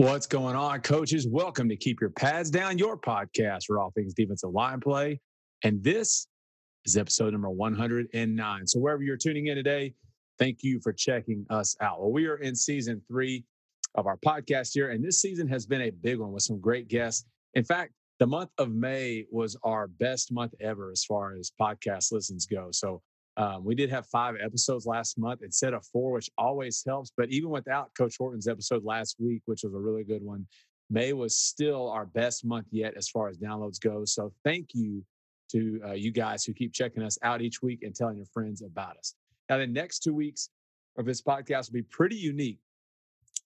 What's going on, coaches? Welcome to Keep Your Pads Down, your podcast for all things defensive line play. And this is episode number 109. So, wherever you're tuning in today, thank you for checking us out. Well, we are in season three of our podcast here, and this season has been a big one with some great guests. In fact, the month of May was our best month ever as far as podcast listens go. So, um, we did have five episodes last month instead of four, which always helps. But even without Coach Horton's episode last week, which was a really good one, May was still our best month yet as far as downloads go. So thank you to uh, you guys who keep checking us out each week and telling your friends about us. Now, the next two weeks of this podcast will be pretty unique.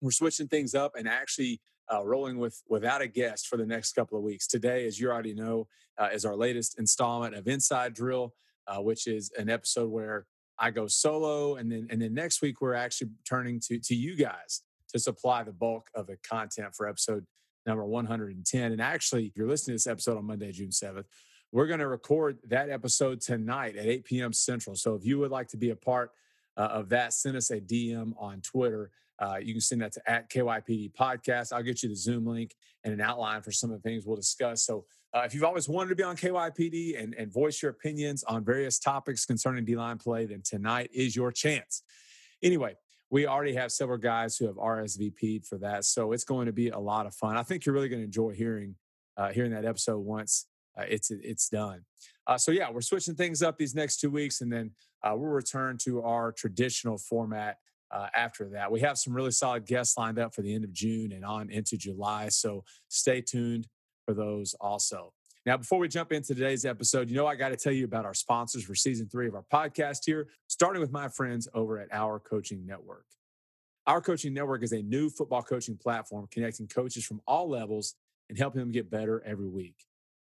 We're switching things up and actually uh, rolling with without a guest for the next couple of weeks. Today, as you already know, uh, is our latest installment of Inside Drill uh, which is an episode where I go solo, and then and then next week we're actually turning to to you guys to supply the bulk of the content for episode number 110. And actually, if you're listening to this episode on Monday, June 7th, we're going to record that episode tonight at 8 p.m. Central. So if you would like to be a part uh, of that, send us a DM on Twitter. Uh, you can send that to at KYPD Podcast. I'll get you the Zoom link and an outline for some of the things we'll discuss. So uh, if you've always wanted to be on KYPD and, and voice your opinions on various topics concerning D line play, then tonight is your chance. Anyway, we already have several guys who have RSVP'd for that, so it's going to be a lot of fun. I think you're really going to enjoy hearing uh, hearing that episode once uh, it's it's done. Uh, so yeah, we're switching things up these next two weeks, and then uh, we'll return to our traditional format uh, after that. We have some really solid guests lined up for the end of June and on into July. So stay tuned for those also. Now, before we jump into today's episode, you know, I got to tell you about our sponsors for season three of our podcast here, starting with my friends over at Our Coaching Network. Our Coaching Network is a new football coaching platform connecting coaches from all levels and helping them get better every week.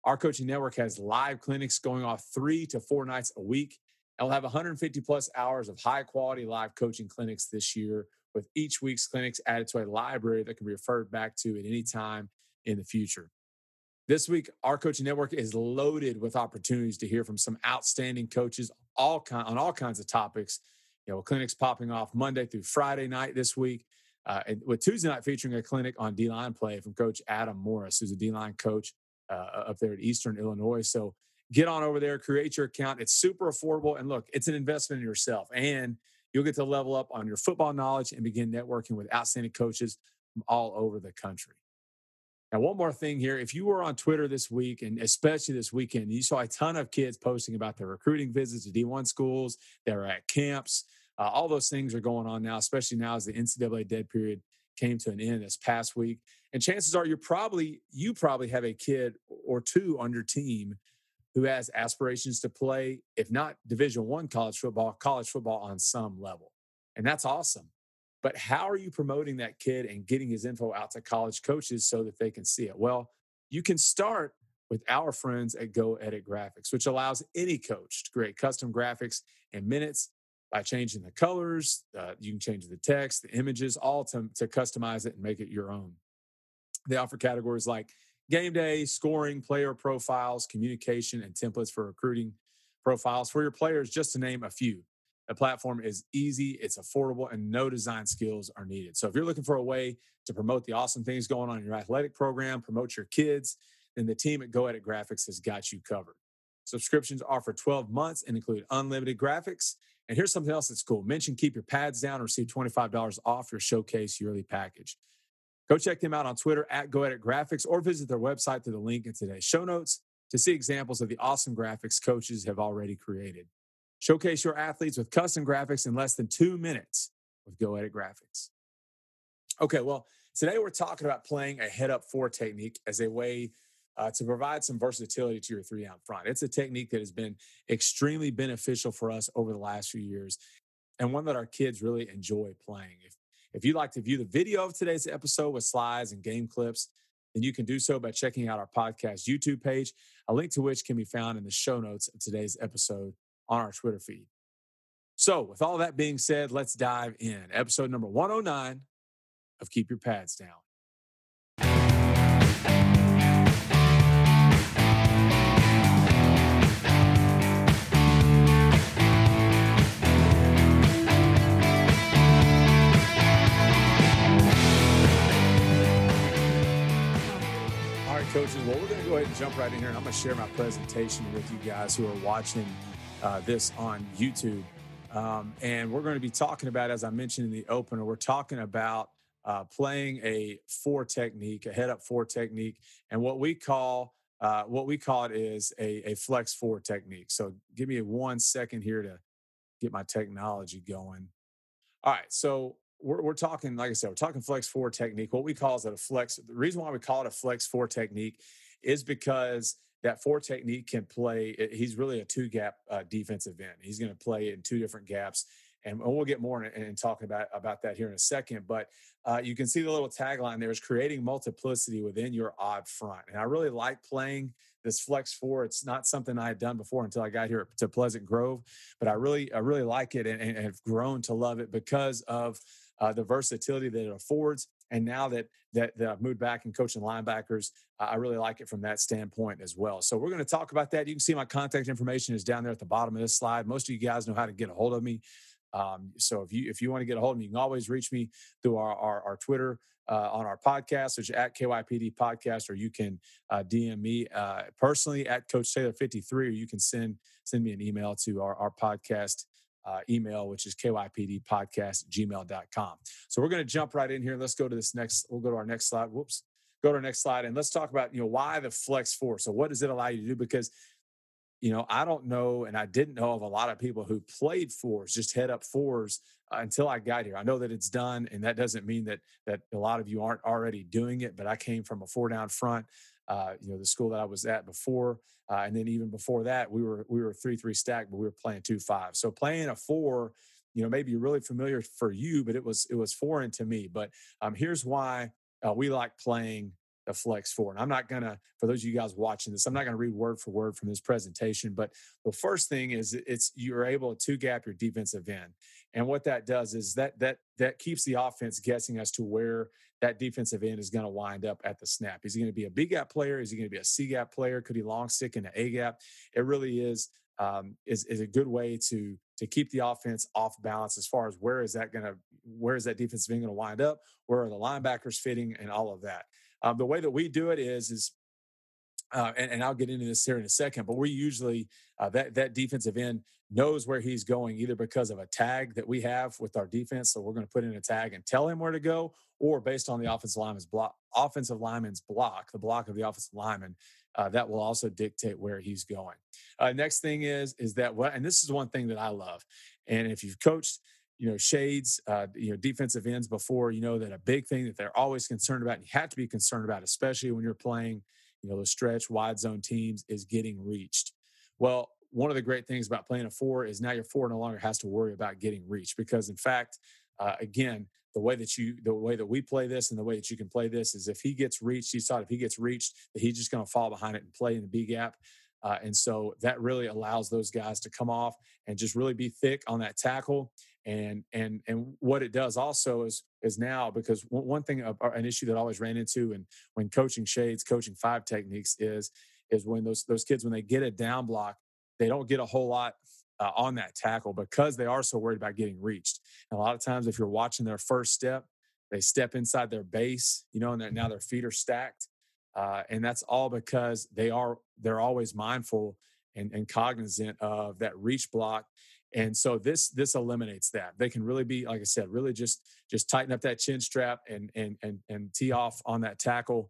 Our Coaching Network has live clinics going off three to four nights a week. And we'll have 150 plus hours of high quality live coaching clinics this year, with each week's clinics added to a library that can be referred back to at any time in the future. This week, our coaching network is loaded with opportunities to hear from some outstanding coaches all kind, on all kinds of topics. You know, clinics popping off Monday through Friday night this week, uh, and with Tuesday night featuring a clinic on D line play from Coach Adam Morris, who's a D line coach uh, up there at Eastern Illinois. So get on over there, create your account. It's super affordable, and look, it's an investment in yourself, and you'll get to level up on your football knowledge and begin networking with outstanding coaches from all over the country. Now, one more thing here. If you were on Twitter this week, and especially this weekend, you saw a ton of kids posting about their recruiting visits to D1 schools, they're at camps. Uh, all those things are going on now, especially now as the NCAA dead period came to an end this past week. And chances are you're probably you probably have a kid or two on your team who has aspirations to play, if not Division One college football, college football on some level. And that's awesome. But how are you promoting that kid and getting his info out to college coaches so that they can see it? Well, you can start with our friends at Go Edit Graphics, which allows any coach to create custom graphics in minutes by changing the colors. Uh, you can change the text, the images, all to, to customize it and make it your own. They offer categories like game day, scoring, player profiles, communication, and templates for recruiting profiles for your players, just to name a few. The platform is easy, it's affordable, and no design skills are needed. So if you're looking for a way to promote the awesome things going on in your athletic program, promote your kids, then the team at Go Edit Graphics has got you covered. Subscriptions are for 12 months and include unlimited graphics. And here's something else that's cool. Mention keep your pads down and receive $25 off your showcase yearly package. Go check them out on Twitter at Go Edit Graphics or visit their website through the link in today's show notes to see examples of the awesome graphics coaches have already created. Showcase your athletes with custom graphics in less than two minutes with Go Edit Graphics. Okay, well, today we're talking about playing a head up four technique as a way uh, to provide some versatility to your three down front. It's a technique that has been extremely beneficial for us over the last few years and one that our kids really enjoy playing. If, if you'd like to view the video of today's episode with slides and game clips, then you can do so by checking out our podcast YouTube page, a link to which can be found in the show notes of today's episode on our Twitter feed. So, with all that being said, let's dive in. Episode number 109 of Keep Your Pads Down. Coaches. Well, we're going to go ahead and jump right in here, and I'm going to share my presentation with you guys who are watching uh, this on YouTube. Um, and we're going to be talking about, as I mentioned in the opener, we're talking about uh, playing a four technique, a head up four technique, and what we call uh, what we call it is a, a flex four technique. So give me one second here to get my technology going. All right, so we're, we're talking, like I said, we're talking flex four technique. What we call is it a flex. The reason why we call it a flex four technique is because that four technique can play. He's really a two gap uh, defensive end. He's going to play in two different gaps, and we'll get more and talk about about that here in a second. But uh, you can see the little tagline there is creating multiplicity within your odd front, and I really like playing this flex four. It's not something I had done before until I got here to Pleasant Grove, but I really I really like it and, and have grown to love it because of uh, the versatility that it affords. And now that, that, that I've moved back and coaching linebackers, I really like it from that standpoint as well. So we're going to talk about that. You can see my contact information is down there at the bottom of this slide. Most of you guys know how to get a hold of me. Um, so if you if you want to get a hold of me, you can always reach me through our our, our Twitter uh, on our podcast, which is at KYPD Podcast, or you can uh, DM me uh, personally at Coach Taylor fifty three, or you can send send me an email to our our podcast uh, email, which is kypdpodcast gmail.com. So we're going to jump right in here. Let's go to this next, we'll go to our next slide. Whoops. Go to our next slide and let's talk about, you know, why the flex four. So what does it allow you to do? Because, you know, I don't know, and I didn't know of a lot of people who played fours, just head up fours uh, until I got here. I know that it's done, and that doesn't mean that that a lot of you aren't already doing it. But I came from a four down front uh, you know, the school that I was at before, uh, and then even before that, we were we were three three stack, but we were playing two five. So playing a four, you know, maybe really familiar for you, but it was it was foreign to me. But um, here's why uh, we like playing a flex four. And I'm not gonna, for those of you guys watching this, I'm not gonna read word for word from this presentation. But the first thing is it's you're able to gap your defensive end. And what that does is that that that keeps the offense guessing as to where that defensive end is going to wind up at the snap. Is he going to be a B gap player? Is he going to be a C gap player? Could he long stick in an A gap? It really is um, is is a good way to to keep the offense off balance as far as where is that going to where is that defensive end going to wind up? Where are the linebackers fitting and all of that? Um, the way that we do it is is uh, and, and, I'll get into this here in a second, but we usually uh, that that defensive end knows where he's going either because of a tag that we have with our defense, so we're going to put in a tag and tell him where to go, or based on the offensive lineman's block, offensive lineman's block, the block of the offensive lineman, uh, that will also dictate where he's going. Uh, next thing is is that what, and this is one thing that I love, and if you've coached you know shades uh, you know defensive ends before you know that a big thing that they're always concerned about and you have to be concerned about especially when you're playing you know, the stretch wide zone teams is getting reached. Well, one of the great things about playing a four is now your four no longer has to worry about getting reached because, in fact, uh, again, the way that you, the way that we play this and the way that you can play this is if he gets reached, he thought if he gets reached, that he's just going to fall behind it and play in the B gap. Uh, and so that really allows those guys to come off and just really be thick on that tackle and and and what it does also is is now because one thing an issue that I always ran into and when coaching shades coaching five techniques is is when those those kids when they get a down block they don't get a whole lot uh, on that tackle because they are so worried about getting reached. And a lot of times if you're watching their first step they step inside their base you know and now their feet are stacked uh, and that's all because they are they're always mindful and, and cognizant of that reach block and so this this eliminates that. They can really be like i said really just just tighten up that chin strap and and and, and tee off on that tackle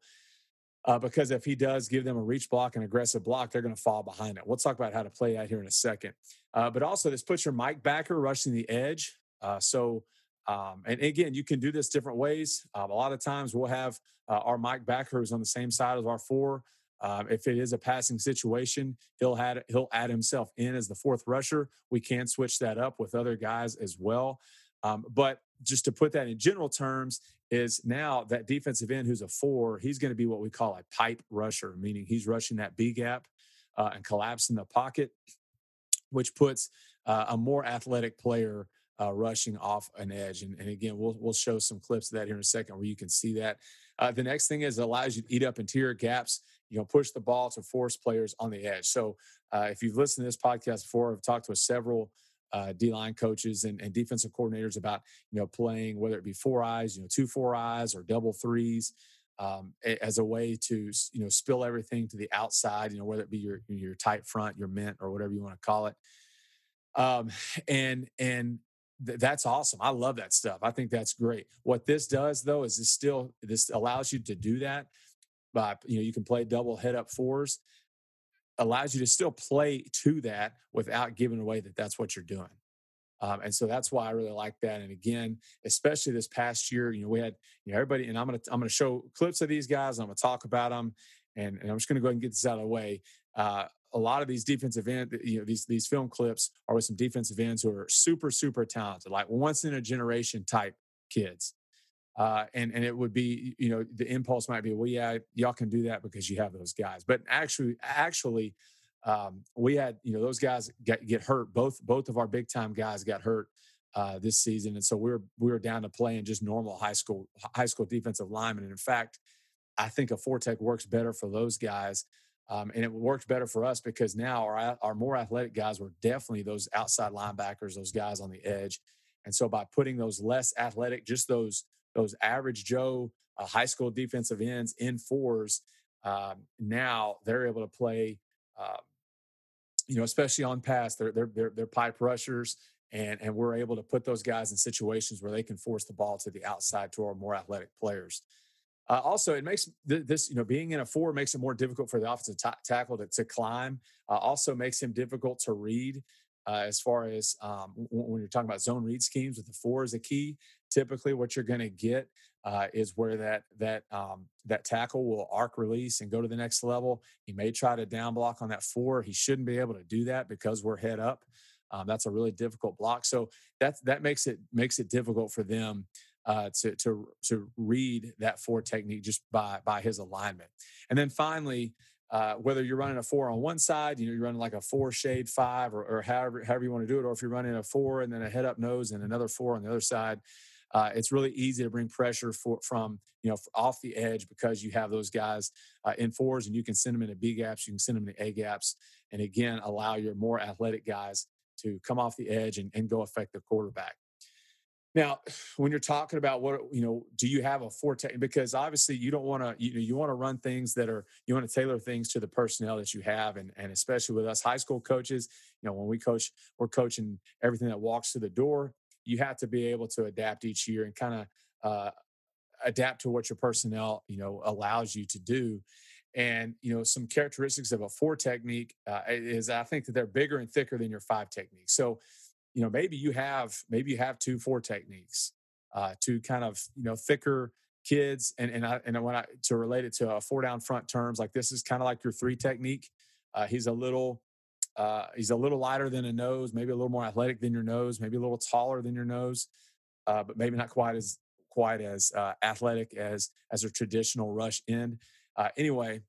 uh, because if he does give them a reach block and aggressive block they're going to fall behind it. We'll talk about how to play that here in a second. Uh, but also this puts your mike backer rushing the edge uh, so um, and again you can do this different ways. Um, a lot of times we'll have uh, our mike backer who's on the same side as our four um, if it is a passing situation, he'll add he'll add himself in as the fourth rusher. We can switch that up with other guys as well. Um, but just to put that in general terms, is now that defensive end who's a four, he's going to be what we call a pipe rusher, meaning he's rushing that B gap uh, and collapsing the pocket, which puts uh, a more athletic player uh, rushing off an edge. And, and, again, we'll we'll show some clips of that here in a second where you can see that. Uh, the next thing is it allows you to eat up interior gaps you know, push the ball to force players on the edge. So uh, if you've listened to this podcast before, I've talked with several uh, D line coaches and, and, defensive coordinators about you know playing whether it be four eyes, you know, two four eyes or double threes. um, as a way to you know spill everything to the outside. You know whether it be your your tight front, your mint, or whatever you want to call it. Um, and and th- that's awesome. I love that stuff. I think that's great. What this does though is this still this allows you to do that by you know you can play double head up fours allows you to still play to that without giving away that that's what you're doing. Um, and so that's why I really like that. And again, especially this past year, you know, we had you know everybody, and I'm gonna I'm gonna show clips of these guys. And I'm gonna talk about them, and, and I'm just gonna go ahead and get this out of the way. Uh, a lot of these defensive end, you know, these these film clips are with some defensive ends who are super super talented, like once in a generation type kids. Uh, and and it would be you know the impulse might be well yeah y'all can do that because you have those guys. But actually actually um, we had you know those guys get, get hurt. Both both of our big time guys got hurt uh, this season and so we are we were down to playing just normal high school high school defensive linemen. And in fact I think a four tech works better for those guys um, and it worked better for us because now our our more athletic guys were definitely those outside linebackers those guys on the edge. And so by putting those less athletic just those those average Joe uh, high school defensive ends in fours. Um, now they're able to play, um, you know, especially on pass. They're they're they're, they're pipe rushers, and and we're able to put those guys in situations where they can force the ball to the outside to our more athletic players. Uh, also, it makes th- this, you know, being in a four makes it more difficult for the offensive t- tackle to, to climb. Uh, also makes him difficult to read uh, as far as um, when you're talking about zone read schemes with the four is a key typically what you're going to get uh, is where that that um, that tackle will arc release and go to the next level. He may try to down block on that four. He shouldn't be able to do that because we're head up. Um, that's a really difficult block. So that that makes it makes it difficult for them uh, to to to read that four technique just by by his alignment. And then finally, uh, whether you're running a four on one side, you know, you're running like a four shade five, or, or however however you want to do it, or if you're running a four and then a head up nose and another four on the other side, uh, it's really easy to bring pressure for, from you know off the edge because you have those guys uh, in fours and you can send them into B gaps, you can send them into A gaps, and again allow your more athletic guys to come off the edge and, and go affect the quarterback. Now, when you're talking about what you know, do you have a forte? Because obviously, you don't want to you know you want to run things that are you want to tailor things to the personnel that you have, and and especially with us high school coaches, you know, when we coach, we're coaching everything that walks through the door you have to be able to adapt each year and kind of uh, adapt to what your personnel you know allows you to do and you know some characteristics of a four technique uh, is i think that they're bigger and thicker than your five technique so you know maybe you have maybe you have two four techniques uh, two kind of you know thicker kids and and I and when I to relate it to a four down front terms like this is kind of like your three technique. Uh, he's a little uh, he's a little lighter than a nose, maybe a little more athletic than your nose, maybe a little taller than your nose, uh, but maybe not quite as quite as uh, athletic as as a traditional rush end. Uh, anyway,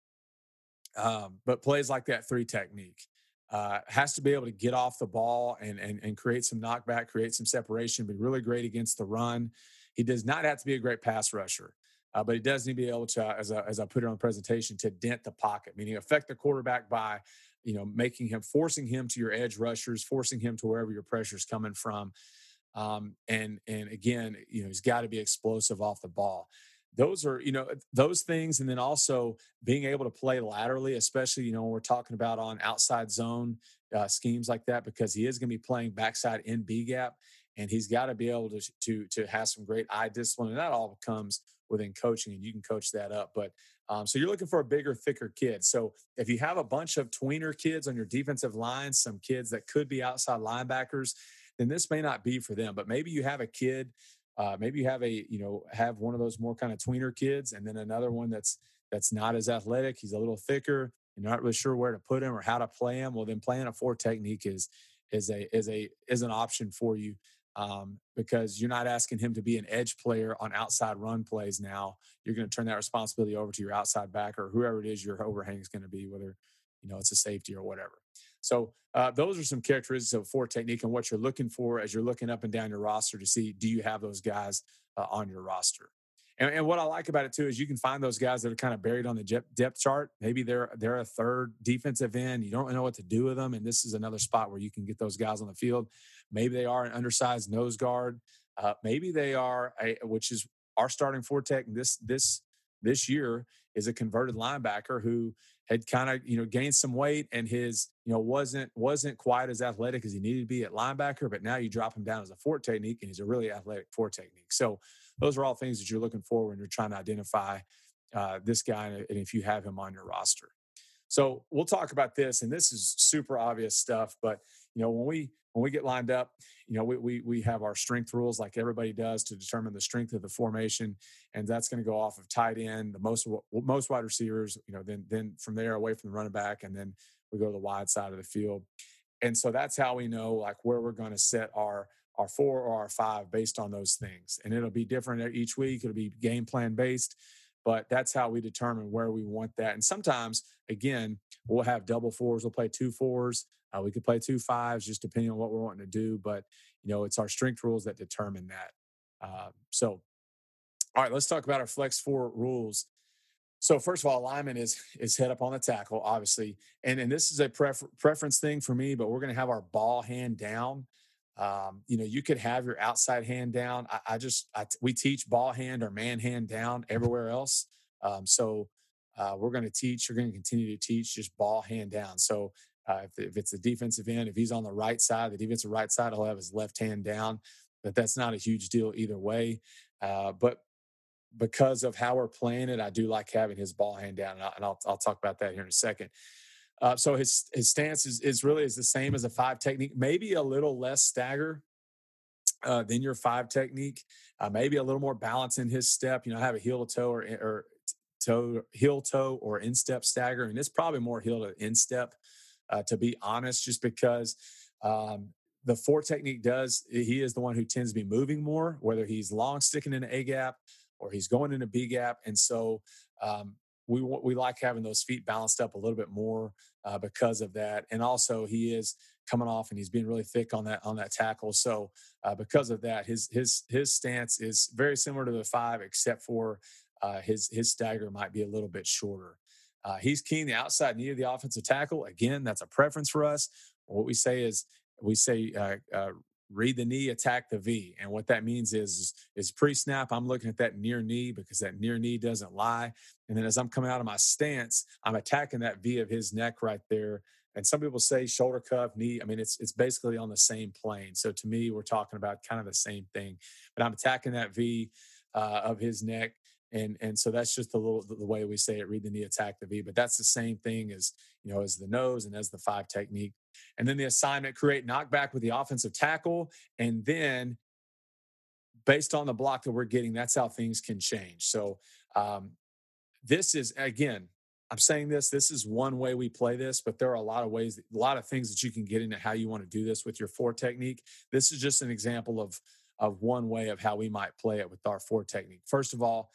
um, but plays like that three technique uh, has to be able to get off the ball and, and and create some knockback, create some separation. Be really great against the run. He does not have to be a great pass rusher. Uh, but he does need to be able to, as, I, as I put it on the presentation, to dent the pocket, meaning affect the quarterback by you know, making him, forcing him to your edge rushers, forcing him to wherever your pressure is coming from. Um, and and again, you know, he's got to be explosive off the ball. Those are, you know, those things, and then also being able to play laterally, especially, you know, when we're talking about on outside zone uh, schemes like that, because he is going to be playing backside in B gap, and he's got to be able to to to have some great eye discipline, and that all comes within coaching, and you can coach that up. But um, so you're looking for a bigger, thicker kid. So if you have a bunch of tweener kids on your defensive line, some kids that could be outside linebackers, then this may not be for them. But maybe you have a kid, uh, maybe you have a, you know, have one of those more kind of tweener kids, and then another one that's that's not as athletic. He's a little thicker. You're not really sure where to put him or how to play him. Well, then playing a four technique is is a is a is an option for you um, because you're not asking him to be an edge player on outside run plays now. You're going to turn that responsibility over to your outside back or whoever it is your overhang is going to be, whether you know it's a safety or whatever. So uh, those are some characteristics of four technique and what you're looking for as you're looking up and down your roster to see do you have those guys uh, on your roster. And, and, what I like about it too is you can find those guys that are kind of buried on the depth chart. Maybe they're they're a third defensive end. You don't know what to do with them, and this is another spot where you can get those guys on the field. Maybe they are an undersized nose guard. Uh, maybe they are, a, which is our starting four tech. This this this year is a converted linebacker who had kind of you know gained some weight and his you know wasn't wasn't quite as athletic as he needed to be at linebacker but now you drop him down as a four technique and he's a really athletic four technique. So those are all things that you're looking for when you're trying to identify uh, this guy and if you have him on your roster so we'll talk about this and this is super obvious stuff but you know when we when we get lined up, you know, we, we, we have our strength rules like everybody does to determine the strength of the formation. And that's going to go off of tight end, the most, most wide receivers, you know, then, then from there away from the running back. And then we go to the wide side of the field. And so that's how we know like where we're going to set our, our four or our five based on those things. And it'll be different each week. It'll be game plan based, but that's how we determine where we want that. And sometimes, again, we'll have double fours. We'll play two fours. Uh, we could play two fives, just depending on what we're wanting to do. But you know, it's our strength rules that determine that. Uh, so, all right, let's talk about our flex four rules. So first of all, alignment is is head up on the tackle, obviously, and and this is a prefer- preference thing for me. But we're going to have our ball hand down. Um, you know, you could have your outside hand down. I, I just I, we teach ball hand or man hand down everywhere else. Um, so uh, we're going to teach. You're going to continue to teach just ball hand down. So uh, if, if, it's a defensive end, if he's on the right side, the defensive right side, he'll have his left hand down. But that's not a huge deal either way. Uh, but because of how we're playing it, I do like having his ball hand down, and I'll, and I'll, I'll talk about that here in a second. Uh, so his his stance is, is really is the same as a five technique, maybe a little less stagger uh, than your five technique, uh, maybe a little more balance in his step. You know, have a heel to toe or, or toe heel toe or instep stagger, and it's probably more heel to instep uh, to be honest, just because um, the four technique does, he is the one who tends to be moving more, whether he's long sticking in an A gap or he's going in a B gap. And so um, we, we like having those feet balanced up a little bit more uh, because of that. And also he is coming off and he's being really thick on that on that tackle. So uh, because of that, his his his stance is very similar to the five, except for uh, his his stagger might be a little bit shorter. Uh, he's keen the outside knee of the offensive tackle. Again, that's a preference for us. What we say is we say uh, uh, read the knee, attack the V, and what that means is is pre-snap. I'm looking at that near knee because that near knee doesn't lie, and then as I'm coming out of my stance, I'm attacking that V of his neck right there. And some people say shoulder cuff, knee. I mean, it's it's basically on the same plane. So to me, we're talking about kind of the same thing. But I'm attacking that V uh, of his neck and and so that's just a little the way we say it read the knee attack the v but that's the same thing as you know as the nose and as the five technique. And then the assignment create knockback with the offensive tackle and then based on the block that we're getting that's how things can change. So um, this is again i'm saying this this is one way we play this but there are a lot of ways a lot of things that you can get into how you want to do this with your four technique. This is just an example of of one way of how we might play it with our four technique. First of all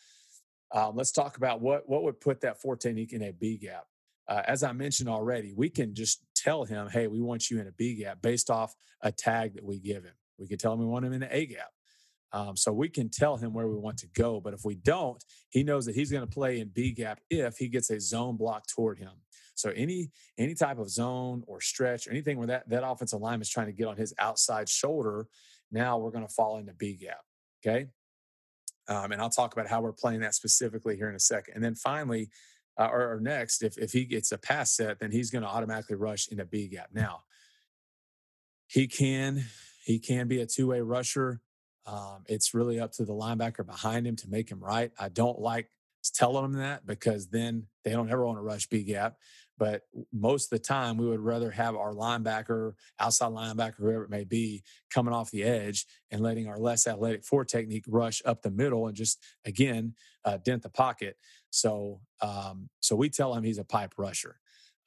um, let's talk about what what would put that four technique in a B gap. Uh, as I mentioned already, we can just tell him, "Hey, we want you in a B gap" based off a tag that we give him. We can tell him we want him in an A gap. Um, so we can tell him where we want to go. But if we don't, he knows that he's going to play in B gap if he gets a zone block toward him. So any any type of zone or stretch or anything where that that offensive lineman is trying to get on his outside shoulder, now we're going to fall into B gap. Okay. Um, and I'll talk about how we're playing that specifically here in a second. And then finally, uh, or, or, next, if, if he gets a pass set, then he's going to automatically rush into B gap. Now, he can he can be a two way rusher. Um, it's really up to the linebacker behind him to make him right. I don't like telling them that because then they don't ever want to rush B gap. But most of the time, we would rather have our linebacker, outside linebacker, whoever it may be, coming off the edge and letting our less athletic four technique rush up the middle and just again uh, dent the pocket. So, um, so we tell him he's a pipe rusher.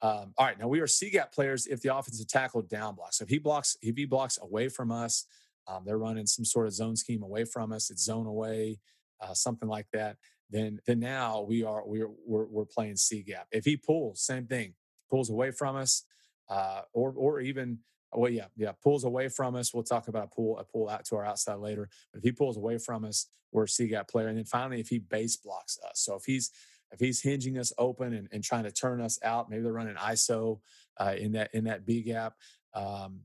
Um, all right, now we are C gap players if the offensive tackle down blocks. So if he blocks, if he blocks away from us, um, they're running some sort of zone scheme away from us. It's zone away, uh, something like that then then now we are we're we're, we're playing C gap. If he pulls, same thing, pulls away from us, uh, or or even well, yeah, yeah, pulls away from us. We'll talk about a pull a pull out to our outside later. But if he pulls away from us, we're a C gap player. And then finally, if he base blocks us, so if he's if he's hinging us open and, and trying to turn us out, maybe they're running ISO uh, in that in that B gap. Um,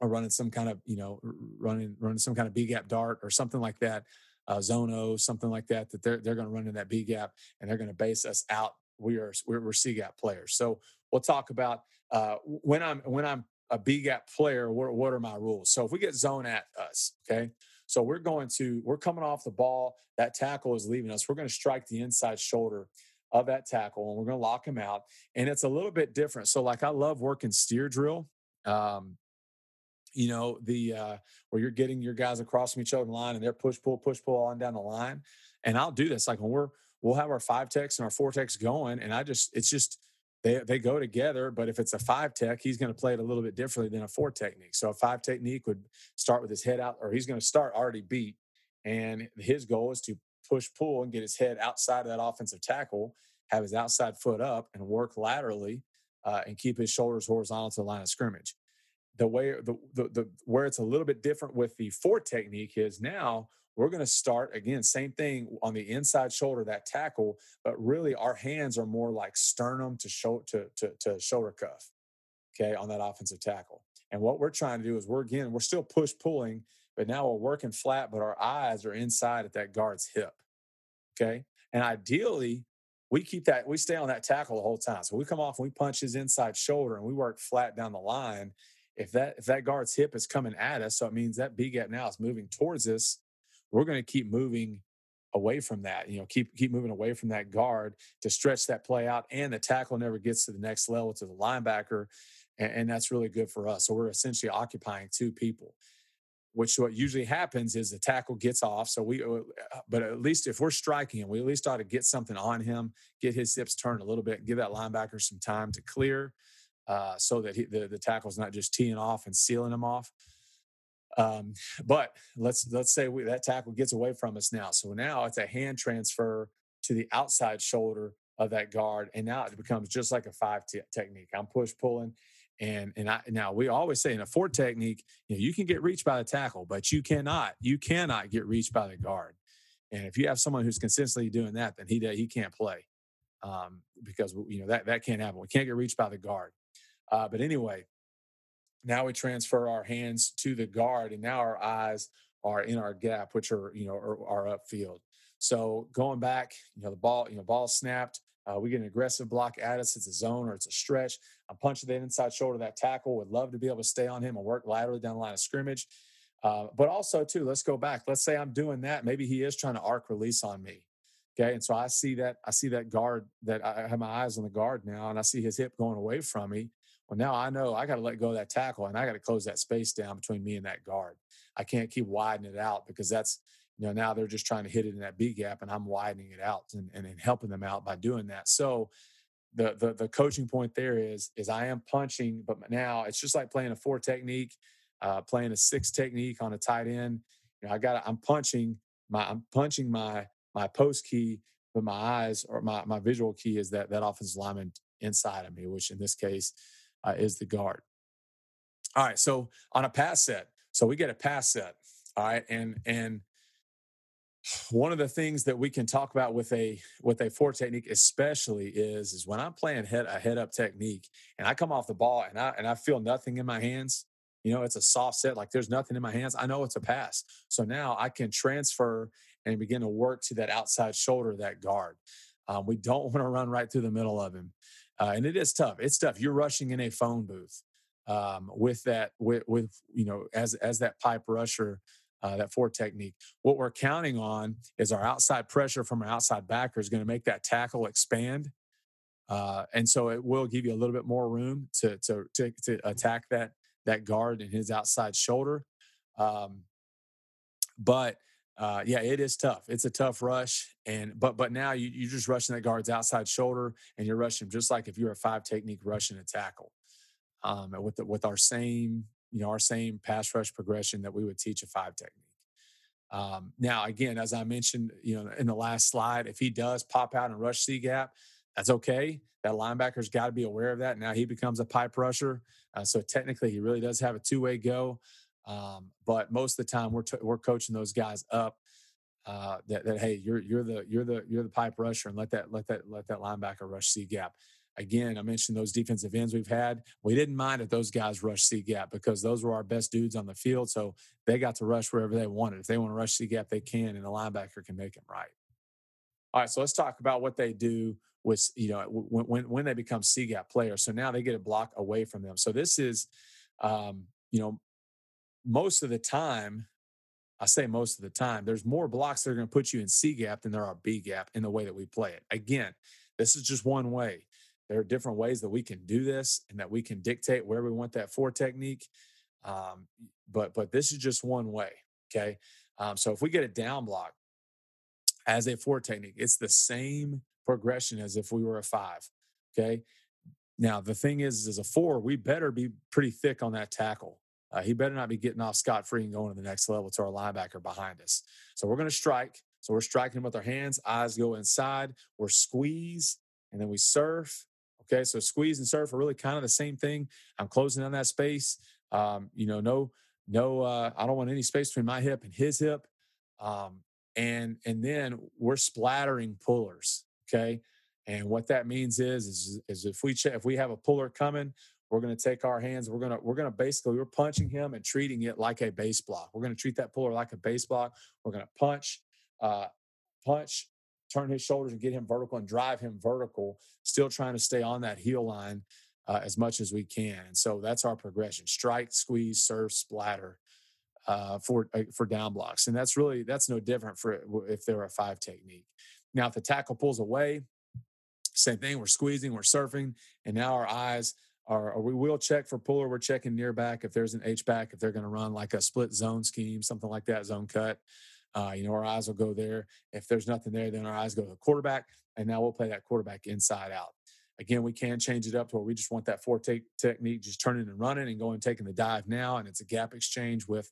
or running some kind of you know running running some kind of B gap dart or something like that uh, Zono, something like that, that they're they're going to run in that B gap and they're going to base us out. We are we're, we're C gap players. So we'll talk about uh, when I'm when I'm a B gap player. What what are my rules? So if we get zone at us, okay. So we're going to we're coming off the ball. That tackle is leaving us. We're going to strike the inside shoulder of that tackle and we're going to lock him out. And it's a little bit different. So like I love working steer drill. Um, you know the uh, where you're getting your guys across from each other in line and they're push pull push pull on down the line and i'll do this like when we're we'll have our five techs and our four techs going and i just it's just they they go together but if it's a five tech he's going to play it a little bit differently than a four technique so a five technique would start with his head out or he's going to start already beat and his goal is to push pull and get his head outside of that offensive tackle have his outside foot up and work laterally uh, and keep his shoulders horizontal to the line of scrimmage the way the, the, the where it's a little bit different with the four technique is now we're going to start again same thing on the inside shoulder that tackle but really our hands are more like sternum to shoulder to, to, to shoulder cuff okay on that offensive tackle. And what we're trying to do is we're again we're still push pulling but now we're working flat but our eyes are inside at that guard's hip okay? And ideally we keep that we stay on that tackle the whole time. So we come off and we punch his inside shoulder and we work flat down the line if that if that guard's hip is coming at us, so it means that B gap now is moving towards us. We're going to keep moving away from that. You know, keep keep moving away from that guard to stretch that play out, and the tackle never gets to the next level to the linebacker, and, and that's really good for us. So we're essentially occupying two people. Which what usually happens is the tackle gets off. So we, uh, but at least if we're striking him, we at least ought to get something on him, get his hips turned a little bit, give that linebacker some time to clear uh, so that he, the, the tackle's not just teeing off and sealing him off. Um, but let's let's say we, that tackle gets away from us now. So now it's a hand transfer to the outside shoulder of that guard, and now it becomes just like a five t- technique. I'm push pulling, and and I now we always say in a four technique, you know, you can get reached by the tackle, but you cannot you cannot get reached by the guard. And if you have someone who's consistently doing that, then he he can't play um, because you know that that can't happen. We can't get reached by the guard. Uh, but anyway, now we transfer our hands to the guard, and now our eyes are in our gap, which are you know are, are upfield. So going back, you know the ball, you know ball snapped. Uh, we get an aggressive block at us. It's a zone or it's a stretch. I'm punching that inside shoulder of that tackle. Would love to be able to stay on him and work laterally down the line of scrimmage. Uh, but also too, let's go back. Let's say I'm doing that. Maybe he is trying to arc release on me. Okay, and so I see that I see that guard that I have my eyes on the guard now, and I see his hip going away from me. Well, now I know I got to let go of that tackle and I got to close that space down between me and that guard. I can't keep widening it out because that's, you know, now they're just trying to hit it in that B gap and I'm widening it out and, and, and helping them out by doing that. So the, the, the coaching point there is, is I am punching, but now it's just like playing a four technique, uh, playing a six technique on a tight end. You know, I got, I'm punching my, I'm punching my, my post key, but my eyes or my, my visual key is that, that offensive lineman inside of me, which in this case, uh, is the guard. All right, so on a pass set, so we get a pass set. All right, and and one of the things that we can talk about with a with a four technique especially is is when I'm playing head a head up technique and I come off the ball and I and I feel nothing in my hands, you know, it's a soft set, like there's nothing in my hands. I know it's a pass. So now I can transfer and begin to work to that outside shoulder, that guard. Um, we don't want to run right through the middle of him uh, and it is tough. It's tough. You're rushing in a phone booth um, with that, with, with you know, as as that pipe rusher, uh, that four technique. What we're counting on is our outside pressure from our outside backer is going to make that tackle expand, uh, and so it will give you a little bit more room to to to, to attack that that guard in his outside shoulder. Um, but uh, yeah, it is tough. It's a tough rush, and but but now you you're just rushing that guard's outside shoulder, and you're rushing just like if you're a five technique rushing a tackle, um, with the, with our same you know our same pass rush progression that we would teach a five technique. Um, now, again, as I mentioned, you know, in the last slide, if he does pop out and rush C gap, that's okay. That linebacker's got to be aware of that. Now he becomes a pipe rusher, uh, so technically he really does have a two way go. Um, but most of the time, we're t- we're coaching those guys up. Uh, that, that hey, you're you're the you're the you're the pipe rusher, and let that let that let that linebacker rush C gap. Again, I mentioned those defensive ends we've had. We didn't mind that those guys rush C gap because those were our best dudes on the field. So they got to rush wherever they wanted. If they want to rush C gap, they can, and the linebacker can make them right. All right, so let's talk about what they do with you know when when, when they become C gap players. So now they get a block away from them. So this is, um, you know, most of the time. I say most of the time, there's more blocks that are going to put you in C gap than there are B gap in the way that we play it. Again, this is just one way. There are different ways that we can do this and that we can dictate where we want that four technique. Um, but but this is just one way. Okay. Um, so if we get a down block as a four technique, it's the same progression as if we were a five. Okay. Now the thing is, as a four, we better be pretty thick on that tackle. Uh, he better not be getting off scot free and going to the next level to our linebacker behind us. So we're going to strike. So we're striking with our hands, eyes go inside, we're squeeze, and then we surf. Okay, so squeeze and surf are really kind of the same thing. I'm closing on that space. Um, you know, no, no, uh, I don't want any space between my hip and his hip. Um, and and then we're splattering pullers. Okay. And what that means is, is, is if we check, if we have a puller coming, we're going to take our hands. We're going to we're going to basically we're punching him and treating it like a base block. We're going to treat that puller like a base block. We're going to punch, uh, punch, turn his shoulders and get him vertical and drive him vertical, still trying to stay on that heel line uh, as much as we can. And so that's our progression: strike, squeeze, surf, splatter. Uh, for uh, for down blocks, and that's really that's no different for if they're a five technique. Now, if the tackle pulls away, same thing. We're squeezing, we're surfing, and now our eyes or we will check for puller. We're checking near back if there's an H back, if they're going to run like a split zone scheme, something like that, zone cut. Uh, you know, our eyes will go there. If there's nothing there, then our eyes go to the quarterback, and now we'll play that quarterback inside out. Again, we can change it up to where we just want that four take technique, just turning and running and going taking the dive now, and it's a gap exchange with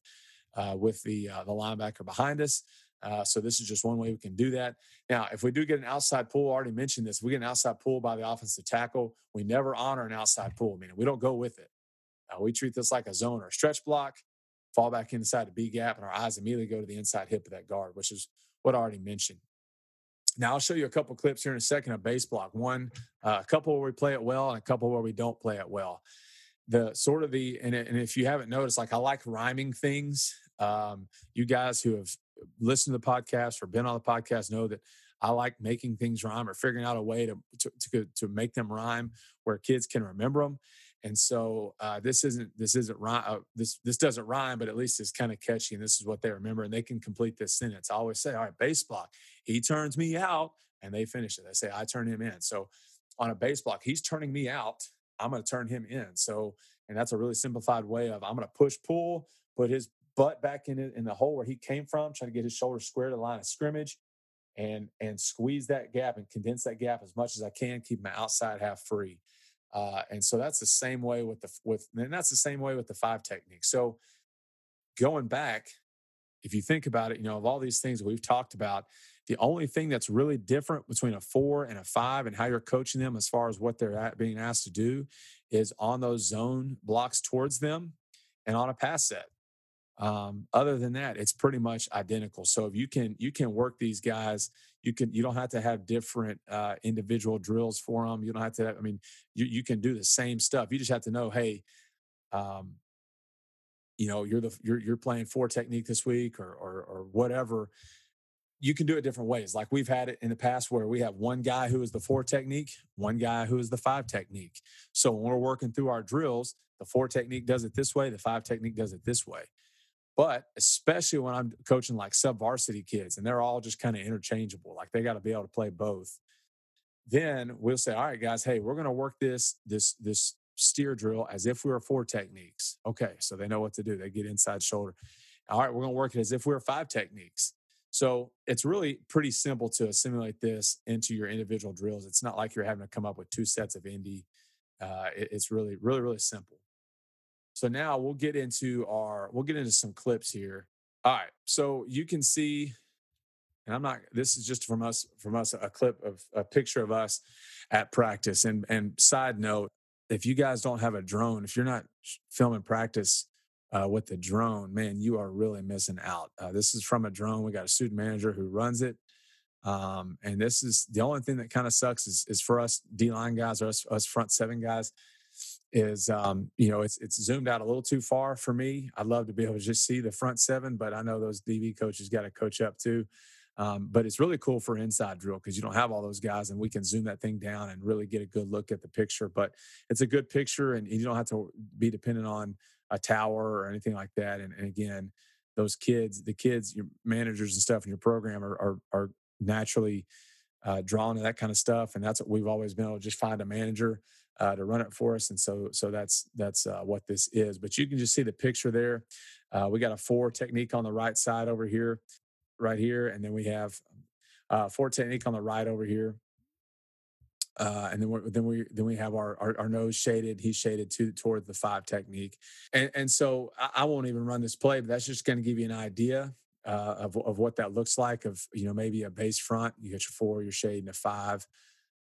uh, with the uh, the linebacker behind us. Uh, so this is just one way we can do that. Now, if we do get an outside pull, I already mentioned this. we get an outside pull by the offensive tackle. We never honor an outside pull, meaning we don't go with it. Uh, we treat this like a zone or a stretch block, fall back inside the B gap, and our eyes immediately go to the inside hip of that guard, which is what I already mentioned. Now I'll show you a couple clips here in a second of base block. One, uh, a couple where we play it well, and a couple where we don't play it well. The sort of the and, and if you haven't noticed, like I like rhyming things. Um, you guys who have listened to the podcast or been on the podcast know that I like making things rhyme or figuring out a way to to to, to make them rhyme where kids can remember them. And so uh, this isn't this isn't rhyme. Uh, this this doesn't rhyme, but at least it's kind of catchy, and this is what they remember, and they can complete this sentence. I always say, "All right, base block. He turns me out," and they finish it. They say, "I turn him in." So on a base block, he's turning me out. I'm going to turn him in. So, and that's a really simplified way of I'm going to push pull, put his butt back in in the hole where he came from, trying to get his shoulders square to the line of scrimmage, and and squeeze that gap and condense that gap as much as I can, keep my outside half free. Uh, and so that's the same way with the with and that's the same way with the five technique. So going back, if you think about it, you know, of all these things we've talked about, the only thing that's really different between a four and a five and how you're coaching them as far as what they're being asked to do is on those zone blocks towards them and on a pass set. Um, other than that, it's pretty much identical. So if you can you can work these guys, you can you don't have to have different uh, individual drills for them. You don't have to. Have, I mean, you you can do the same stuff. You just have to know, hey, um, you know, you're the you're you're playing four technique this week or or or whatever. You can do it different ways. Like we've had it in the past where we have one guy who is the four technique, one guy who is the five technique. So when we're working through our drills, the four technique does it this way, the five technique does it this way. But especially when I'm coaching like sub varsity kids and they're all just kind of interchangeable, like they got to be able to play both. Then we'll say, all right, guys, hey, we're going to work this this this steer drill as if we were four techniques. Okay, so they know what to do. They get inside shoulder. All right, we're going to work it as if we we're five techniques. So it's really pretty simple to assimilate this into your individual drills. It's not like you're having to come up with two sets of indie. Uh, it, it's really, really, really simple. So now we'll get into our we'll get into some clips here. All right. So you can see, and I'm not. This is just from us from us a clip of a picture of us at practice. And and side note, if you guys don't have a drone, if you're not filming practice uh, with the drone, man, you are really missing out. Uh, this is from a drone. We got a student manager who runs it. Um, and this is the only thing that kind of sucks is, is for us D line guys or us, us front seven guys is um, you know it's it's zoomed out a little too far for me. I'd love to be able to just see the front seven, but I know those DB coaches got to coach up too. Um, but it's really cool for inside drill because you don't have all those guys, and we can zoom that thing down and really get a good look at the picture. But it's a good picture, and you don't have to be dependent on a tower or anything like that. And, and again, those kids, the kids, your managers and stuff in your program are are, are naturally uh, drawn to that kind of stuff, and that's what we've always been able to just find a manager uh, to run it for us. And so, so that's that's uh, what this is. But you can just see the picture there. Uh, we got a four technique on the right side over here, right here, and then we have uh, four technique on the right over here. Uh, and then we then we then we have our, our, our nose shaded. He's shaded to toward the five technique, and and so I, I won't even run this play, but that's just going to give you an idea uh, of of what that looks like. Of you know maybe a base front, you get your four, your shade, and a five,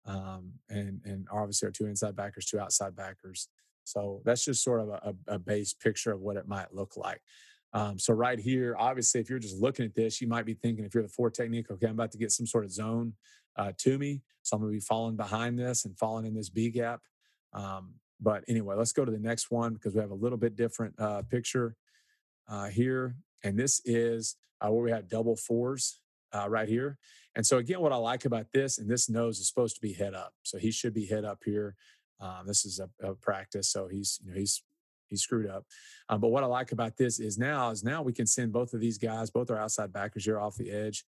um, and and obviously our two inside backers, two outside backers. So that's just sort of a, a base picture of what it might look like. Um, so right here, obviously, if you're just looking at this, you might be thinking, if you're the four technique, okay, I'm about to get some sort of zone uh, to me, so I'm going to be falling behind this and falling in this B gap. Um, but anyway, let's go to the next one because we have a little bit different uh, picture uh, here, and this is uh, where we have double fours uh, right here. And so again, what I like about this, and this nose is supposed to be head up, so he should be head up here. Um, this is a, a, practice, so he's you know he's he's screwed up. Um, but what I like about this is now is now we can send both of these guys, both our outside backers here off the edge,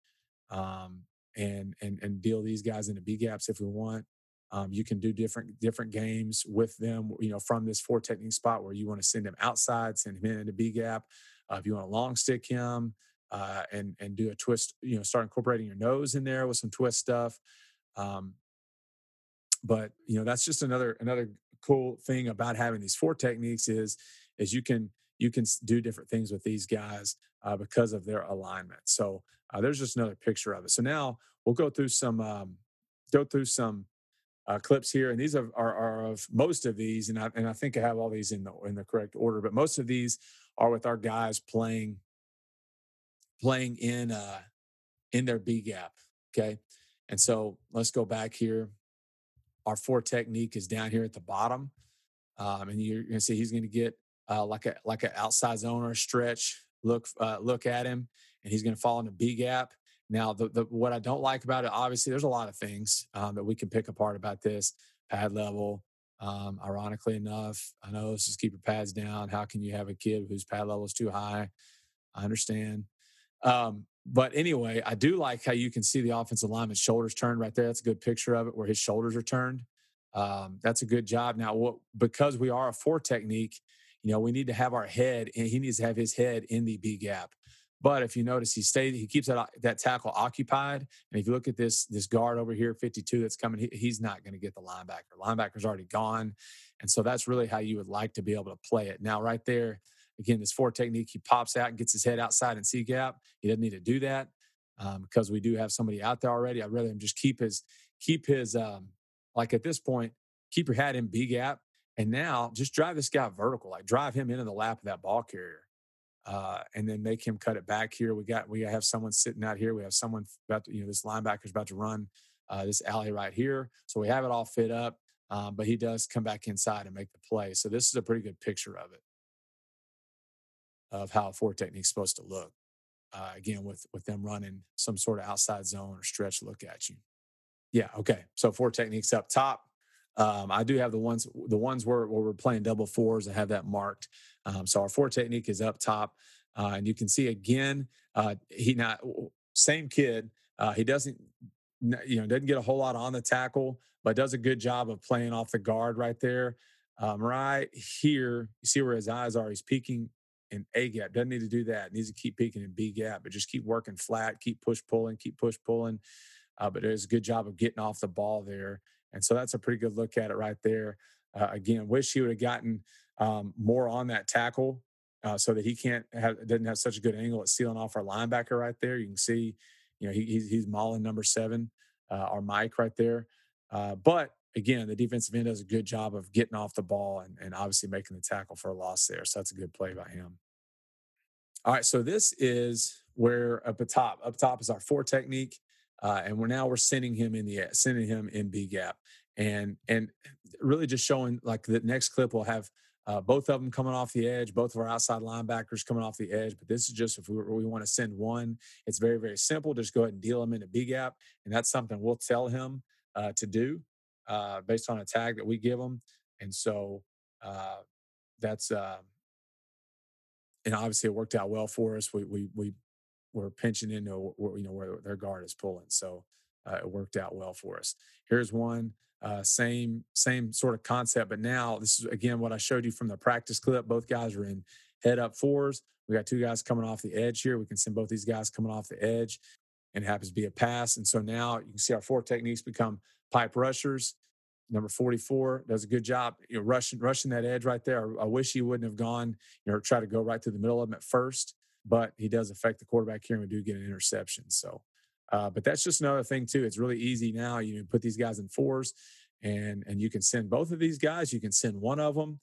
um, and and and deal these guys into B gaps if we want. Um, you can do different different games with them, you know, from this four technique spot where you want to send him outside, send him in into B gap. Uh, if you want to long stick him, uh, and and do a twist. You know, start incorporating your nose in there with some twist stuff. Um, but you know, that's just another another cool thing about having these four techniques is is you can you can do different things with these guys uh, because of their alignment. So uh, there's just another picture of it. So now we'll go through some um, go through some uh, clips here, and these are, are, are, of most of these, and I, and I think I have all these in the in the correct order. But most of these are with our guys playing playing in uh, in their B gap. Okay, and so let's go back here. Our four technique is down here at the bottom, um, and you're to see he's to get uh, like a like an outside zone or stretch look uh, look at him, and he's to fall in the B gap. Now, the, the what I don't like about it, obviously, there's a lot of things um, that we can pick apart about this pad level. Um, ironically enough, I know this is keep your pads down. How can you have a kid whose pad level is too high? I understand. Um, but anyway, I do like how you can see the offensive lineman's shoulders turned right there. That's a good picture of it where his shoulders are turned. Um, that's a good job. Now, what, because we are a four technique, you know, we need to have our head, and he needs to have his head in the B gap. But if you notice, he stays, he keeps that that tackle occupied. And if you look at this this guard over here, 52, that's coming, he, he's not going to get the linebacker. Linebacker's already gone, and so that's really how you would like to be able to play it. Now, right there, Again, this four technique, he pops out and gets his head outside and C gap. He doesn't need to do that um, because we do have somebody out there already. I'd rather him just keep his keep his um, like at this point, keep your hat in B gap, and now just drive this guy vertical, like drive him into the lap of that ball carrier. Uh, and then make him cut it back here. We got we have someone sitting out here. We have someone about to, you know this linebacker's about to run uh, this alley right here. So we have it all fit up, um, but he does come back inside and make the play. So this is a pretty good picture of it of how four technique is supposed to look. Uh, again, with with them running some sort of outside zone or stretch look at you. Yeah, okay. So four techniques up top. Um, I do have the ones the ones where, where we're playing double fours. I have that marked. Um, so our four technique is up top, uh, and you can see again uh, he not same kid. Uh, he doesn't you know doesn't get a whole lot on the tackle, but does a good job of playing off the guard right there. Um, right here, you see where his eyes are. He's peeking in A gap. Doesn't need to do that. Needs to keep peeking in B gap, but just keep working flat, keep push pulling, keep push pulling. Uh, but does a good job of getting off the ball there. And so that's a pretty good look at it right there. Uh, again, wish he would have gotten um, more on that tackle uh, so that he can't have doesn't have such a good angle at sealing off our linebacker right there. You can see, you know, he, he's, he's mauling number seven, uh, our Mike right there. Uh, but again, the defensive end does a good job of getting off the ball and, and obviously making the tackle for a loss there. So that's a good play by him. All right, so this is where up top, up top is our four technique. uh, and we're now we're sending him in the sending him in B gap, and and really just showing like the next clip will have uh, both of them coming off the edge, both of our outside linebackers coming off the edge. But this is just if we, we want to send one, it's very, very simple. Just go ahead and deal him into B gap. And that's something we'll tell him uh, to do uh, based on a tag that we give him. And so uh, that's, uh, and obviously it worked out well for us. We, we, we were pinching into, you know, where their guard is pulling. So uh, it worked out well for us. Here's one. Uh, same same sort of concept, but now this is again what I showed you from the practice clip. Both guys are in head up fours. We got two guys coming off the edge here. We can send both these guys coming off the edge, and it happens to be a pass. And so now you can see our four techniques become pipe rushers. Number 44 does a good job, you know, rushing rushing that edge right there. I, wish he wouldn't have gone, you know, try to go right to the middle of him at first, but he does affect the quarterback here, and we do get an interception. So uh, but that's just another thing too. It's really easy now. You put these guys in fours, and and you can send both of these guys. You can send one of them.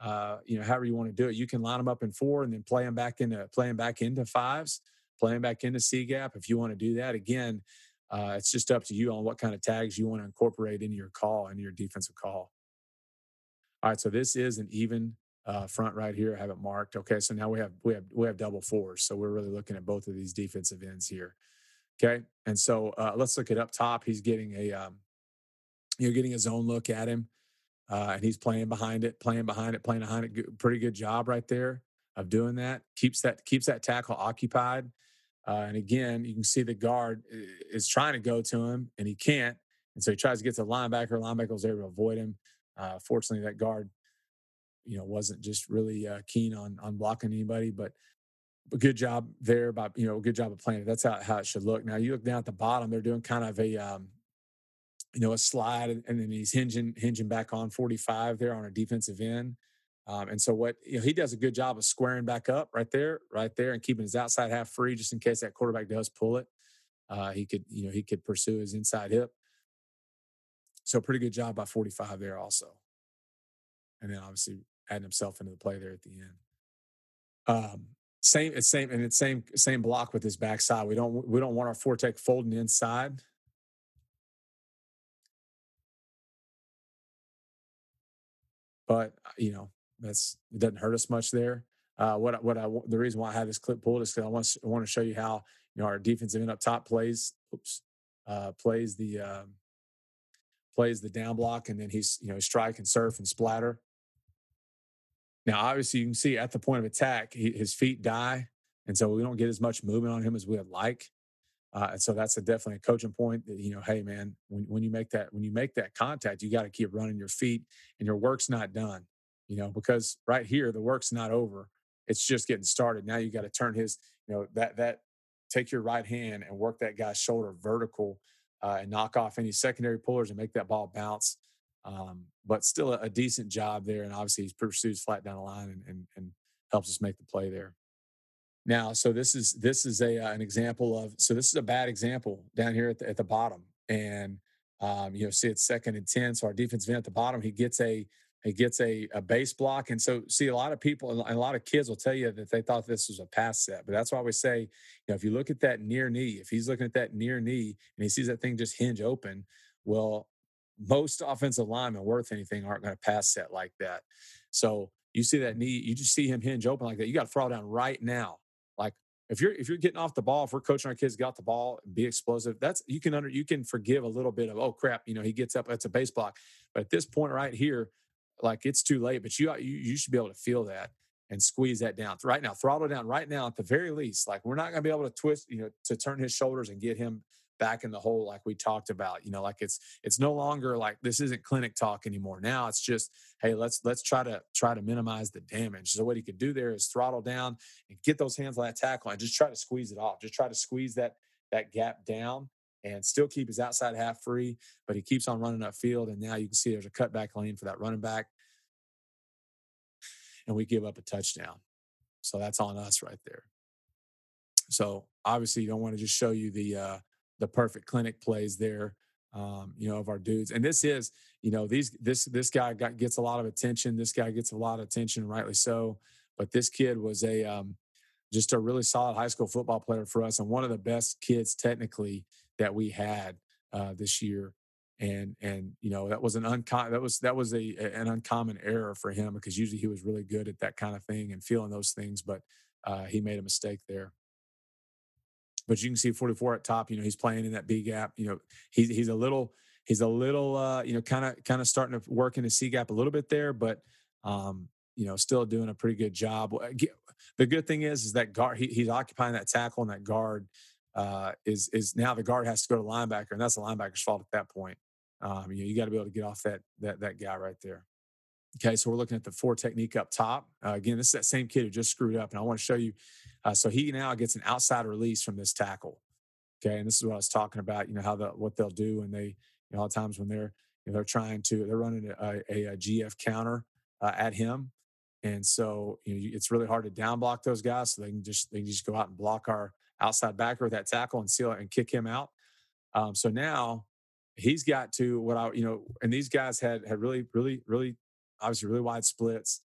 Uh, you know, however you want to do it. You can line them up in four and then play them back into play them back into fives, play them back into C gap. If you want to do that, again, uh, it's just up to you on what kind of tags you want to incorporate into your call and your defensive call. All right, so this is an even uh, front right here. I have it marked. Okay, so now we have we have we have double fours. So we're really looking at both of these defensive ends here. Okay. And so uh, let's look at up top. He's getting a, um, you know, getting a zone look at him. Uh, and he's playing behind it, playing behind it, playing behind it. Pretty good job right there of doing that. Keeps that keeps that tackle occupied. Uh, and again, you can see the guard is trying to go to him, and he can't. And so he tries to get to the linebacker. Linebacker was able to avoid him. Uh, fortunately, that guard, you know, wasn't just really uh, keen on on blocking anybody. But a good job there about you know good job of playing it. That's how, how it should look. Now you look down at the bottom; they're doing kind of a um, you know a slide, and, and then he's hinging hinging back on 45 there on a defensive end. Um, and so what you know, he does a good job of squaring back up right there, right there, and keeping his outside half free just in case that quarterback does pull it. Uh, he could you know he could pursue his inside hip. So pretty good job by 45 there also. And then obviously adding himself into the play there at the end. Um, same, it's same, and it's same same block with his backside. We don't we don't want our four tech folding inside. But uh, you know that's it doesn't hurt us much there. Uh, what what I the reason why I have this clip pulled is because I want I want to show you how you know our defensive end up top plays. Oops, uh, plays the um, plays the down block, and then he's you know strike and surf and splatter. Now, obviously, you can see at the point of attack, he, his feet die, and so we don't get as much movement on him as we would like. Uh, and so that's a definitely a coaching point that you know, hey man, when, when you make that when you make that contact, you got to keep running your feet, and your work's not done. You know, because right here the work's not over; it's just getting started. Now you got to turn his, you know, that that take your right hand and work that guy's shoulder vertical uh, and knock off any secondary pullers and make that ball bounce. Um, but still a, a, decent job there. And obviously, he pursues flat down the line and, and, and helps us make the play there. Now, so this is this is a uh, an example of so this is a bad example down here at the, at the bottom, and um, you know see it's second and ten. So our defensive end at the bottom, he gets a he gets a, a base block, and so see a lot of people and a lot of kids will tell you that they thought this was a pass set, but that's why we say you know if you look at that near knee, if he's looking at that near knee and he sees that thing just hinge open, well most offensive linemen worth anything aren't going to pass set like that. So you see that knee, you just see him hinge open like that. You got to throw down right now. Like if you're if you're getting off the ball, if we're coaching our kids, got the ball, be explosive. That's you can under you can forgive a little bit of oh crap, you know he gets up, that's a base block. But at this point right here, like it's too late. But you uh, you, you should be able to feel that and squeeze that down right now, throttle down right now at the very least. Like we're not going to be able to twist, you know, to turn his shoulders and get him back in the hole like we talked about you know like it's it's no longer like this isn't clinic talk anymore now it's just hey let's let's try to try to minimize the damage so what he could do there is throttle down and get those hands on that tackle and just try to squeeze it off just try to squeeze that that gap down and still keep his outside half free but he keeps on running upfield and now you can see there's a cutback lane for that running back and we give up a touchdown so that's on us right there so obviously you don't want to just show you the uh, the perfect clinic plays there. Um, you know, of our dudes. And this is, you know, these this this guy got gets a lot of attention. This guy gets a lot of attention, rightly so. But this kid was a um, just a really solid high school football player for us, and one of the best kids technically that we had uh, this year. And and you know that was an uncommon that was that was a an uncommon error for him because usually he was really good at that kind of thing and feeling those things, but uh, he made a mistake there. But you can see 44 at top. You know he's playing in that B gap. You know he's he's a little he's a little uh, you know kind of kind of starting to work in the C gap a little bit there, but um, you know, still doing a pretty good job. The good thing is, is that guard he, he's occupying that tackle, and that guard uh, is is now the guard has to go to linebacker, and that's the linebacker's fault at that point. Um, you know, you got to be able to get off that that that guy right there. Okay, so we're looking at the four technique up top. Uh, again, this is that same kid who just screwed up, and I want to show you. Uh, so he now gets an outside release from this tackle. Okay, and this is what I was talking about. You know how the what they'll do, and they you know, a lot of times when they're you know, they're trying to they're running a, a, a GF counter uh, at him, and so you know, it's really hard to down block those guys. So they can just they can just go out and block our outside backer with that tackle and seal it and kick him out. Um, so now he's got to what I you know, and these guys had had really really really obviously really wide splits.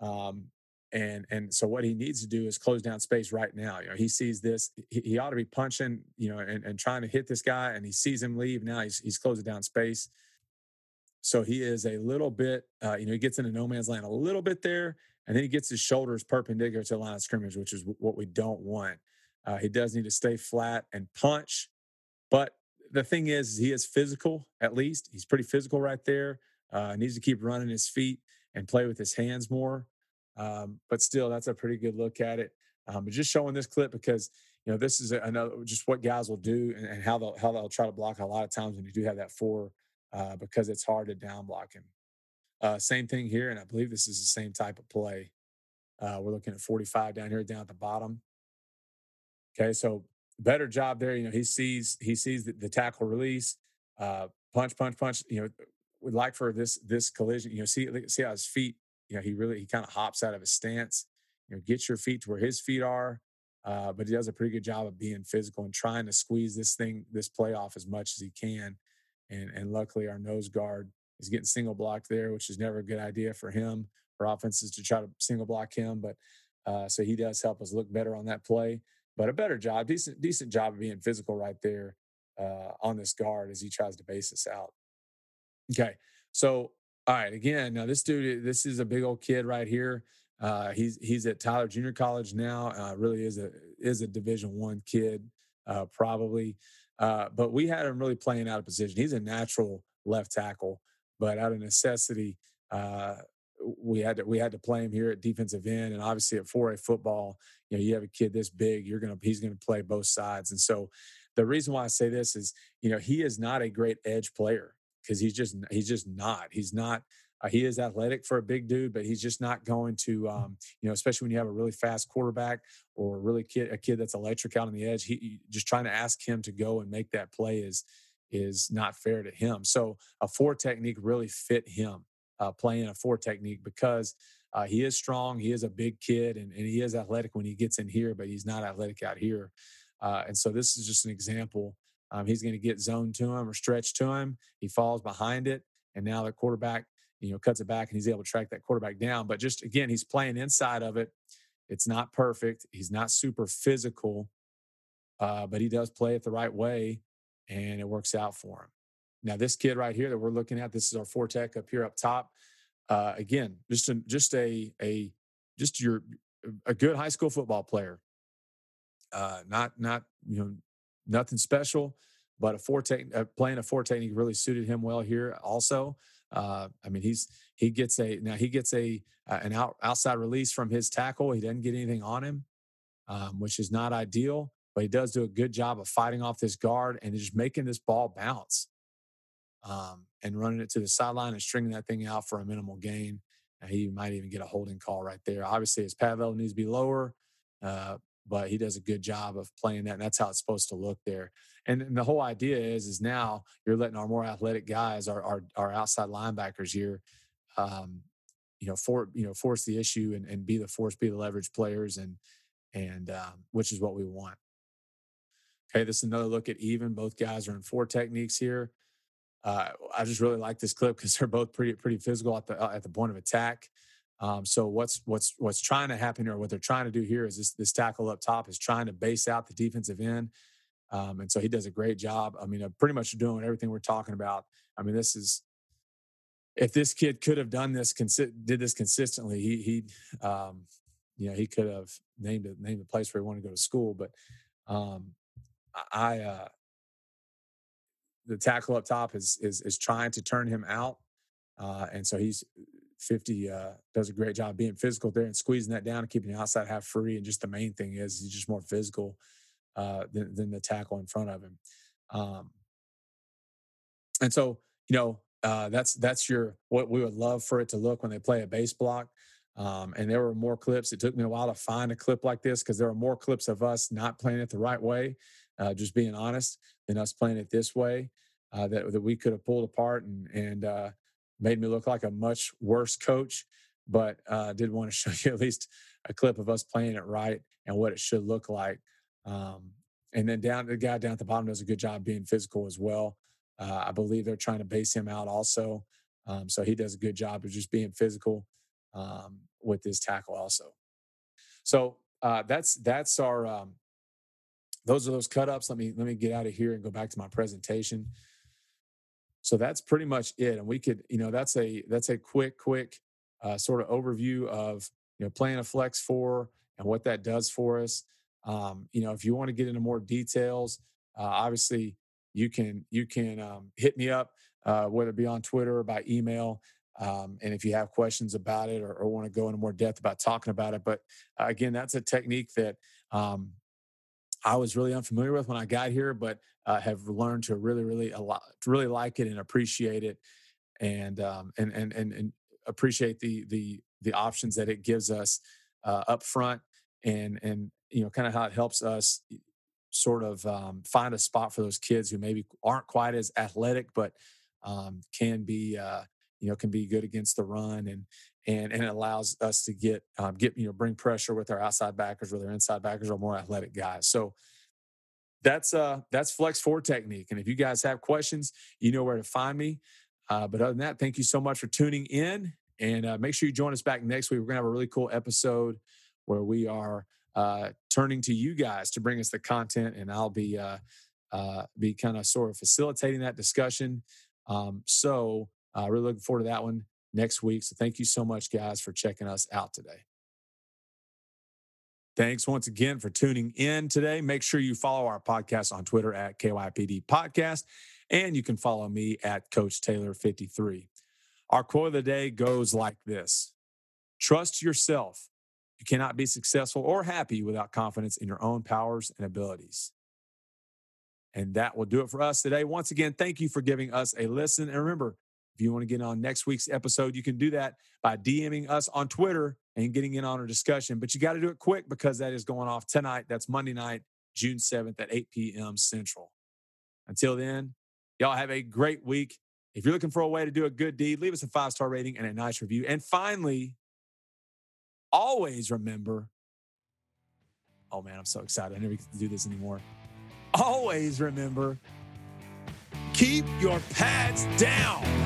Um, and and so what he needs to do is close down space right now. You know, he sees this, he, he ought to be punching, you know, and, and trying to hit this guy, and he sees him leave. Now he's he's closing down space. So he is a little bit, uh, you know, he gets into no man's land a little bit there, and then he gets his shoulders perpendicular to the line of scrimmage, which is what we don't want. Uh, he does need to stay flat and punch. But the thing is, he is physical, at least. He's pretty physical right there. Uh, needs to keep running his feet and play with his hands more. Um, but still, that's a pretty good look at it. Um, but just showing this clip because you know this is another just what guys will do and, and, how they'll how they'll try to block a lot of times when you do have that four uh, because it's hard to down block him. Uh, same thing here, and I believe this is the same type of play. Uh, we're looking at 45 down here, down at the bottom. Okay, so better job there. You know, he sees he sees the, the tackle release, uh, punch, punch, punch. You know, would like for this this collision. You know, see see how his feet. You know, he really he kind of hops out of his stance. You know, get your feet to where his feet are. Uh, but he does a pretty good job of being physical and trying to squeeze this thing, this play off as much as he can and and luckily our nose guard is getting single blocked there, which is never a good idea for him for offenses to try to single block him. But uh, so he does help us look better on that play. But a better job, decent decent job of being physical right there uh, on this guard as he tries to base us out. Okay, so all right, again, now this dude, this is a big old kid right here. Uh, he's he's at Tyler Junior College now. Uh, really is a is a Division One kid, uh, probably. Uh, but we had him really playing out of position. He's a natural left tackle, but out of necessity, uh, we had to we had to play him here at defensive end, and obviously at 4A football, you know, you have a kid this big, you're gonna he's gonna play both sides, and so the reason why I say this is, you know, he is not a great edge player because he's just he's just not he's not uh, he is athletic for a big dude, but he's just not going to, mm. um, you know, especially when you have a really fast quarterback or really kid, a kid that's electric out on the edge. He just trying to ask him to go and make that play is is not fair to him. So a four technique really fit him uh, playing a four technique because uh, he is strong. He is a big kid and, and he is athletic when he gets in here, but he's not athletic out here. Uh, and so this is just an example. Um, he's going to get zoned to him or stretched to him. He falls behind it, and now the quarterback you know, cuts it back and he's able to track that quarterback down. But just again, he's playing inside of it. It's not perfect. He's not super physical, uh, but he does play it the right way, and it works out for him. Now, this kid right here that we're looking at, this is our four tech up here up top. Uh, again, just a, just a a just your a good high school football player. Uh, not not you know nothing special, but a four tech uh, playing a technique really suited him well here also. Uh, I mean, he's he gets a now he gets a uh, an out, outside release from his tackle. He doesn't get anything on him, um, which is not ideal. But he does do a good job of fighting off this guard and just making this ball bounce um, and running it to the sideline and stringing that thing out for a minimal gain. And he might even get a holding call right there. Obviously, his pad level needs to be lower, uh, but he does a good job of playing that, and that's how it's supposed to look there. And, and the whole idea is, is now you're letting our more athletic guys, our our, our outside linebackers here, um, you know, for you know, force the issue and, and be the force, be the leverage players, and and um, which is what we want. Okay, this is another look at even. Both guys are in four techniques here. Uh, I just really like this clip because they're both pretty pretty physical at the uh, at the point of attack. Um, so what's what's what's trying to happen or what they're trying to do here is this this tackle up top is trying to base out the defensive end Um, and so he does a great job. I mean, pretty much doing everything we're talking about. I mean, this is if this kid could have done this, did this consistently, he he, um, you know, he could have named a named a place where he wanted to go to school. But um, I, uh, the tackle up top is is is trying to turn him out, uh, and so he's 50 uh, does a great job being physical there and squeezing that down and keeping the outside half free. And just the main thing is he's just more physical uh, than, than, the tackle in front of him. Um, and so, you know, uh, that's that's your what we would love for it to look when they play a base block. Um, and there were more clips. It took me a while to find a clip like this because there are more clips of us not playing it the right way, uh, just being honest, than us playing it this way. Uh, that that we could have pulled apart and and uh, made me look like a much worse coach. But uh, did want to show you at least a clip of us playing it right and what it should look like. Um, and then down the guy down at the bottom does a good job being physical as well. Uh, I believe they're trying to base him out also. Um, so he does a good job of just being physical um, with this tackle also. So uh, that's that's our um, those are those cut ups. Let me let me get out of here and go back to my presentation. So that's pretty much it. And we could, you know, that's a that's a quick, quick uh, sort of overview of you know playing a flex four and what that does for us. Um, you know, if you want to get into more details, uh, obviously you can you can um, hit me up, uh, whether it be on Twitter or by email. Um, and if you have questions about it or, or, want to go into more depth about talking about it, but uh, again, that's a technique that um, I was really unfamiliar with when I got here, but uh, have learned to really, really a lot, really like it and appreciate it, and um, and and and appreciate the the the options that it gives us uh, up front, and and you know kind of how it helps us sort of um, find a spot for those kids who maybe aren't quite as athletic, but um, can be uh, you know can be good against the run and and and it allows us to get um, get you know bring pressure with our outside backers with our inside backers or more athletic guys. So that's uh that's flex four technique. And if you guys have questions, you know where to find me. Uh, but other than that, thank you so much for tuning in, and uh, make sure you join us back next week. We're gonna have a really cool episode where we are uh, turning to you guys to bring us the content, and I'll be uh, uh, be kind of sort of facilitating that discussion. Um, so uh, really looking forward to that one next week. So thank you so much, guys, for checking us out today. Thanks once again for tuning in today. Make sure you follow our podcast on Twitter at KYPD Podcast, and you can follow me at Coach Taylor53. Our quote of the day goes like this Trust yourself. You cannot be successful or happy without confidence in your own powers and abilities. And that will do it for us today. Once again, thank you for giving us a listen. And remember, if you want to get on next week's episode, you can do that by DMing us on Twitter and getting in on our discussion. But you got to do it quick because that is going off tonight. That's Monday night, June 7th at 8 p.m. Central. Until then, y'all have a great week. If you're looking for a way to do a good deed, leave us a five star rating and a nice review. And finally, always remember oh man, I'm so excited. I never get to do this anymore. Always remember keep your pads down.